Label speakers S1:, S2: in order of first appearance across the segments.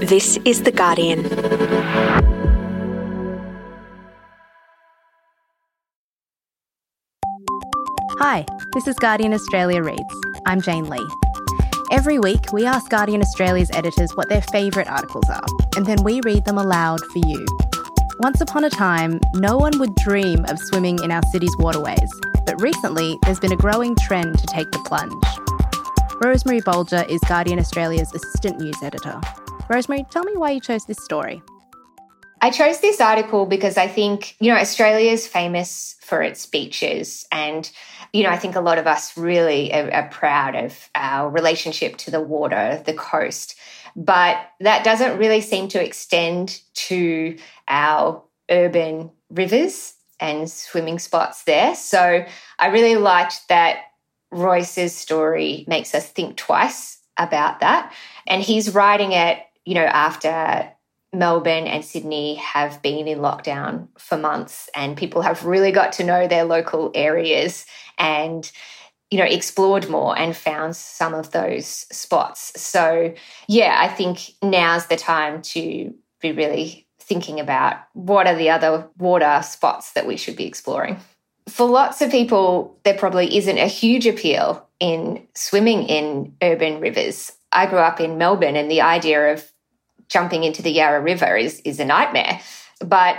S1: This is The Guardian.
S2: Hi, this is Guardian Australia Reads. I'm Jane Lee. Every week, we ask Guardian Australia's editors what their favourite articles are, and then we read them aloud for you. Once upon a time, no one would dream of swimming in our city's waterways, but recently there's been a growing trend to take the plunge. Rosemary Bolger is Guardian Australia's assistant news editor. Rosemary, tell me why you chose this story.
S3: I chose this article because I think, you know, Australia is famous for its beaches. And, you know, I think a lot of us really are, are, proud of our relationship to the water, the coast. But that doesn't really seem to extend to our urban rivers and swimming spots there. So I really liked that Royce's story makes us think twice about that. And he's writing it, you know, after Melbourne and Sydney have been in lockdown for months and people have really got to know their local areas and you know explored more and found some of those spots. So yeah, I think now's the time to be really thinking about what are the other water spots that we should be exploring. For lots of people there probably isn't a huge appeal in swimming in urban rivers. I grew up in Melbourne and the idea of jumping into the Yarra River is is a nightmare. But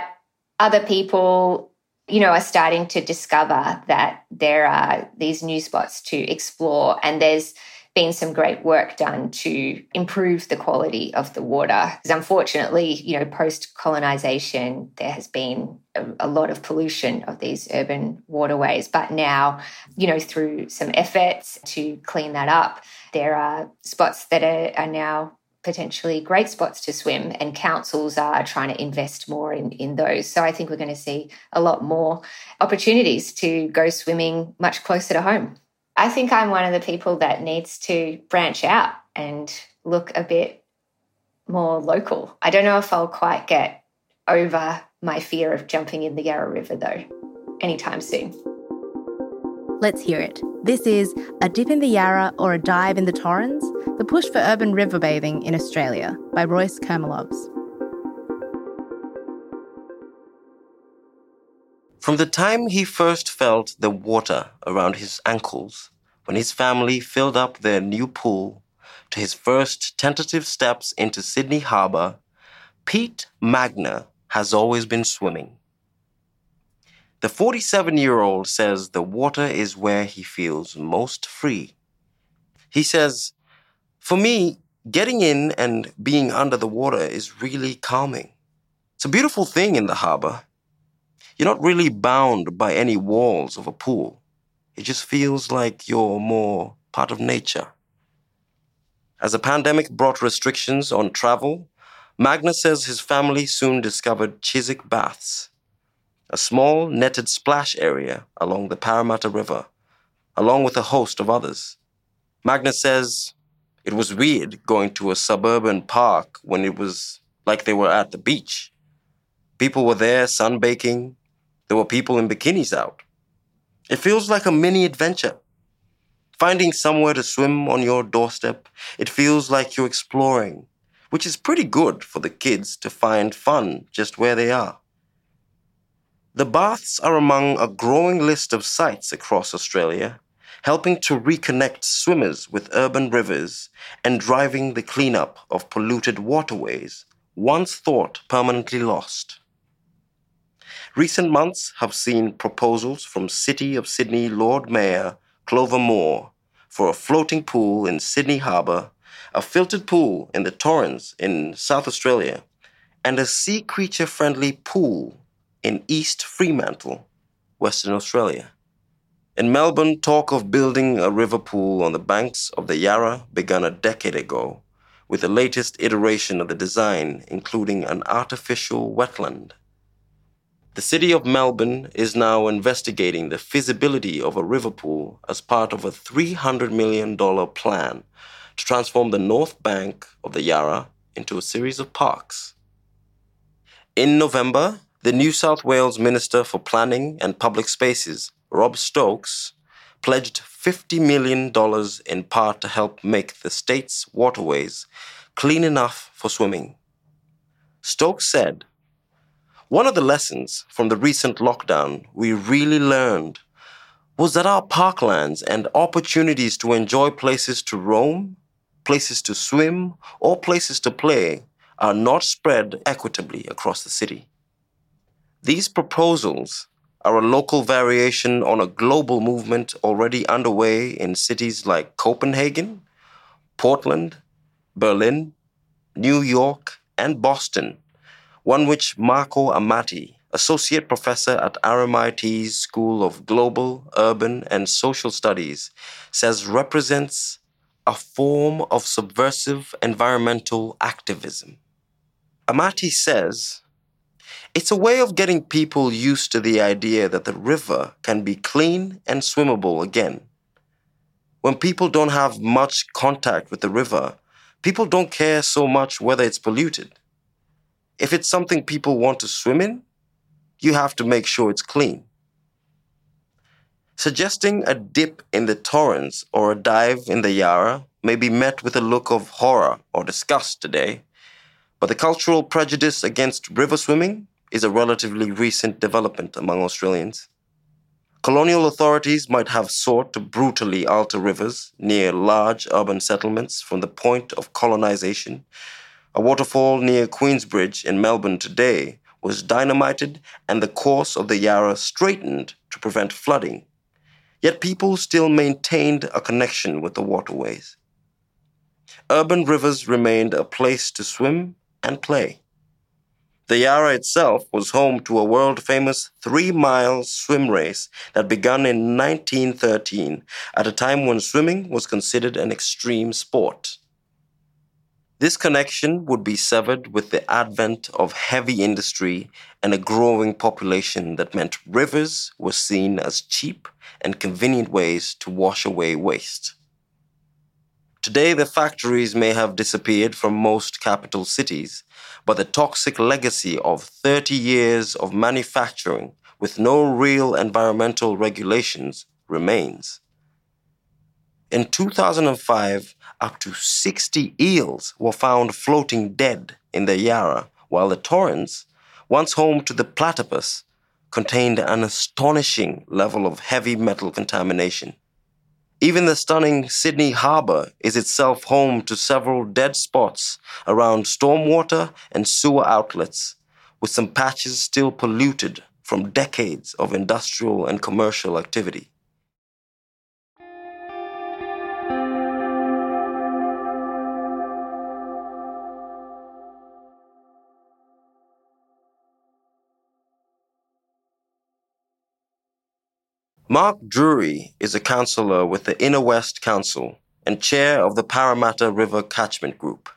S3: other people, you know, are starting to discover that there are these new spots to explore and there's been some great work done to improve the quality of the water. Because unfortunately, you know, post colonization, there has been a, a, lot of pollution of these urban waterways. But now, you know, through some efforts to clean that up, there are spots that are, are now potentially great spots to swim, and councils are trying to invest more in, in those. So I think we're going to see a lot more opportunities to go swimming much closer to home. I think I'm one of the people that needs to branch out and look a bit more local. I don't know if I'll quite get over my fear of jumping in the Yarra River though anytime soon.
S2: Let's hear it. This is A Dip in the Yarra or a Dive in the Torrens The Push for Urban River Bathing in Australia by Royce Kurmelovs.
S4: From the time he first felt the water around his ankles, when his family filled up their new pool, to his first tentative steps into Sydney Harbour, Pete Magna has always been swimming. The 47 year old says the water is where he feels most free. He says, For me, getting in and being under the water is really calming. It's a beautiful thing in the harbor. You're not really bound by any walls of a pool. It just feels like you're more part of nature. As the pandemic brought restrictions on travel, Magnus says his family soon discovered Chiswick Baths a small netted splash area along the Parramatta River, along with a host of others. Magner says it was weird going to a suburban park when it was like they were at the beach. People were there sunbaking. There were people in bikinis out. It feels like a mini adventure. Finding somewhere to swim on your doorstep, it feels like you're exploring, which is pretty good for the kids to find fun just where they are. The baths are among a growing list of sites across Australia, helping to reconnect swimmers with urban rivers and driving the cleanup of polluted waterways once thought permanently lost. Recent months have seen proposals from City of Sydney Lord Mayor Clover Moore for a floating pool in Sydney Harbour, a filtered pool in the Torrens in South Australia, and a sea creature friendly pool in East Fremantle, Western Australia. In Melbourne, talk of building a river pool on the banks of the Yarra began a decade ago, with the latest iteration of the design including an artificial wetland. The City of Melbourne is now investigating the feasibility of a river pool as part of a $300 million plan to transform the north bank of the Yarra into a series of parks. In November, the New South Wales Minister for Planning and Public Spaces, Rob Stokes, pledged $50 million in part to help make the state's waterways clean enough for swimming. Stokes said, One of the lessons from the recent lockdown we really learned was that our parklands and opportunities to enjoy places to roam, places to swim, or places to play are not spread equitably across the city. These proposals are a local variation on a global movement already underway in cities like Copenhagen, Portland, Berlin, New York, and Boston, one which Marco Amati, associate professor at RMIT's School of Global, Urban, and Social Studies, says represents a form of subversive environmental activism. Amati says it's a way of getting people used to the idea that the river can be clean and swimmable again. When people don't have much contact with the river, people don't care so much whether it's polluted. If it's something people want to swim in, you have to make sure it's clean. Suggesting a dip in the Torrens or a dive in the Yarra may be met with a look of horror or disgust today, but the cultural prejudice against river swimming is a relatively recent development among Australians. Colonial authorities might have sought to brutally alter rivers near large urban settlements from the point of colonization. A waterfall near Queensbridge in Melbourne today was dynamited and the course of the Yarra straightened to prevent flooding. Yet people still maintained a connection with the waterways. Urban rivers remained a place to swim and play. The Yarra itself was home to a world famous three mile swim race that began in 1913 at a time when swimming was considered an extreme sport. This connection would be severed with the advent of heavy industry and a growing population that meant rivers were seen as cheap and convenient ways to wash away waste. Today, the factories may have disappeared from most capital cities, but the toxic legacy of 30 years of manufacturing with no real environmental regulations remains. In 2005, up to 60 eels were found floating dead in the Yarra, while the Torrens, once home to the platypus, contained an astonishing level of heavy metal contamination. Even the stunning Sydney Harbour is itself home to several dead spots around stormwater and sewer outlets, with some patches still polluted from decades of industrial and commercial activity. Mark Drury is a councillor with the Inner West Council and chair of the Parramatta River Catchment Group,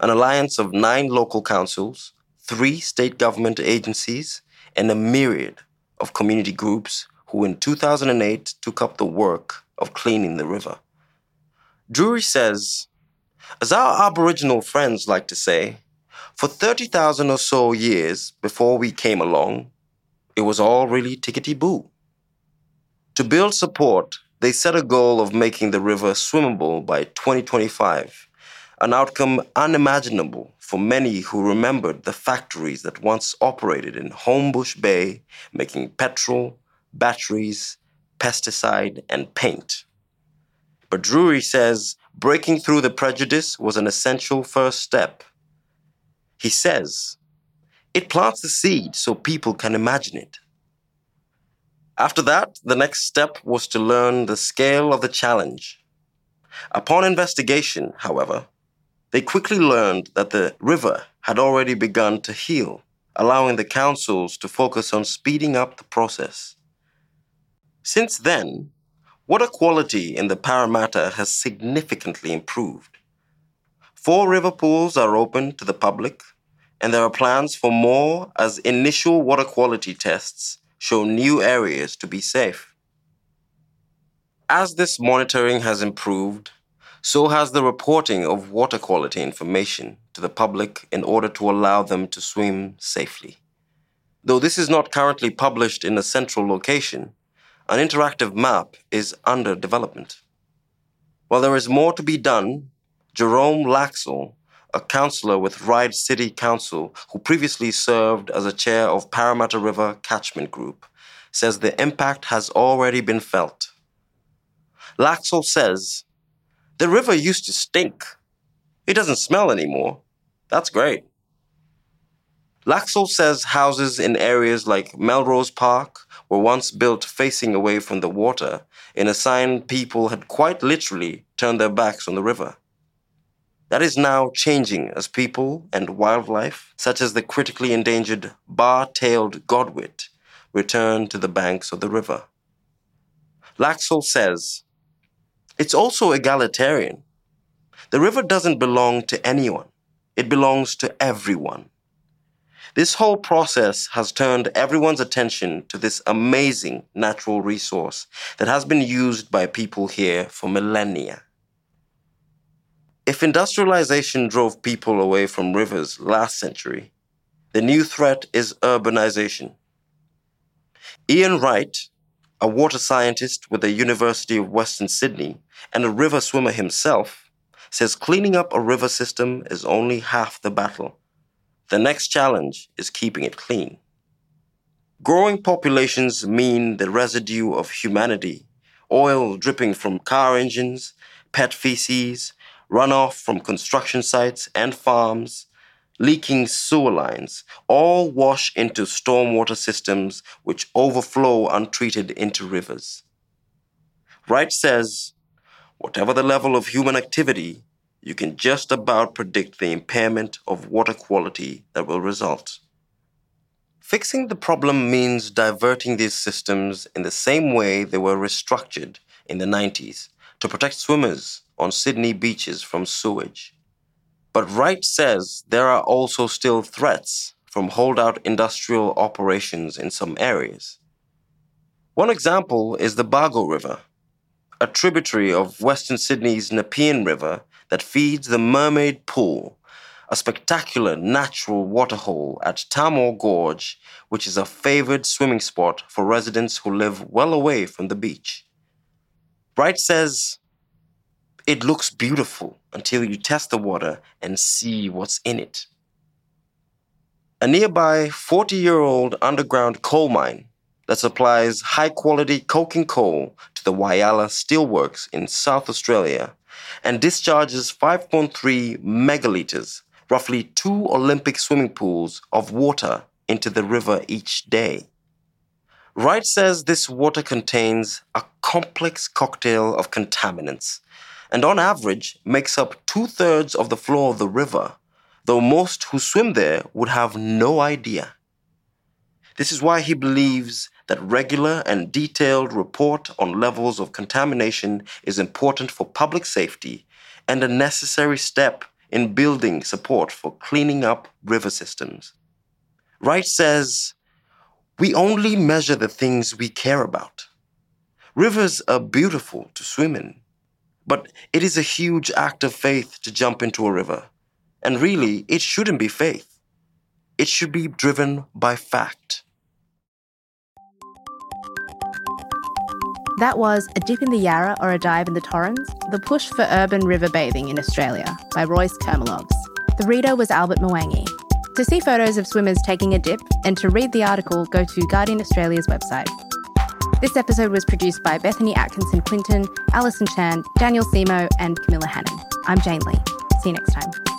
S4: an alliance of nine local councils, three state government agencies, and a myriad of community groups who in 2008 took up the work of cleaning the river. Drury says, as our Aboriginal friends like to say, for 30,000 or so years before we came along, it was all really tickety boo. To build support, they set a goal of making the river swimmable by 2025, an outcome unimaginable for many who remembered the factories that once operated in Homebush Bay, making petrol, batteries, pesticide, and paint. But Drury says breaking through the prejudice was an essential first step. He says, it plants the seed so people can imagine it. After that, the next step was to learn the scale of the challenge. Upon investigation, however, they quickly learned that the river had already begun to heal, allowing the councils to focus on speeding up the process. Since then, water quality in the Parramatta has significantly improved. Four river pools are open to the public, and there are plans for more as initial water quality tests show new areas to be safe. As this monitoring has improved, so has the reporting of water quality information to the public in order to allow them to swim safely. Though this is not currently published in a central location, an interactive map is under development. While there is more to be done, Jerome Laxale, a councillor with Ryde City Council who previously served as a chair of Parramatta River Catchment Group, says the impact has already been felt. Laxale says, The river used to stink. It doesn't smell anymore. That's great. Laxale says houses in areas like Melrose Park were once built facing away from the water in a sign people had quite literally turned their backs on the river. That is now changing as people and wildlife, such as the critically endangered bar tailed godwit, return to the banks of the river. Laxale says, It's also egalitarian. The river doesn't belong to anyone, it belongs to everyone. This whole process has turned everyone's attention to this amazing natural resource that has been used by people here for millennia. If industrialization drove people away from rivers last century, the new threat is urbanization. Ian Wright, a water scientist with the University of Western Sydney and a river swimmer himself, says cleaning up a river system is only half the battle. The next challenge is keeping it clean. Growing populations mean the residue of humanity, oil dripping from car engines, pet feces, runoff from construction sites and farms, leaking sewer lines, all wash into stormwater systems which overflow untreated into rivers. Wright says, whatever the level of human activity, you can just about predict the impairment of water quality that will result. Fixing the problem means diverting these systems in the same way they were restructured in the 90s to protect swimmers on Sydney beaches from sewage. But Wright says there are also still threats from holdout industrial operations in some areas. One example is the Bargo River, a tributary of Western Sydney's Nepean River that feeds the Mermaid Pool, a spectacular natural waterhole at Tahmoor Gorge, which is a favored swimming spot for residents who live well away from the beach. Wright says, It looks beautiful until you test the water and see what's in it. A nearby 40 year old underground coal mine that supplies high quality coking coal to the Whyalla Steelworks in South Australia and discharges 5.3 megaliters, roughly two Olympic swimming pools of water into the river each day. Wright says this water contains a complex cocktail of contaminants and on average makes up two thirds of the flow of the river, though most who swim there would have no idea. This is why he believes that regular and detailed report on levels of contamination is important for public safety and a necessary step in building support for cleaning up river systems. Wright says, We only measure the things we care about. Rivers are beautiful to swim in, but it is a huge act of faith to jump into a river. And really, it shouldn't be faith. It should be driven by fact.
S2: That was A Dip in the Yarra or a Dive in the Torrens The Push for Urban River Bathing in Australia by Royce Kurmelovs. The reader was Albert Mwangi. To see photos of swimmers taking a dip and to read the article, go to Guardian Australia's website. This episode was produced by Bethany Atkinson Quinton, Alison Chan, Daniel Simo, and Camilla Hannon. I'm Jane Lee. See you next time.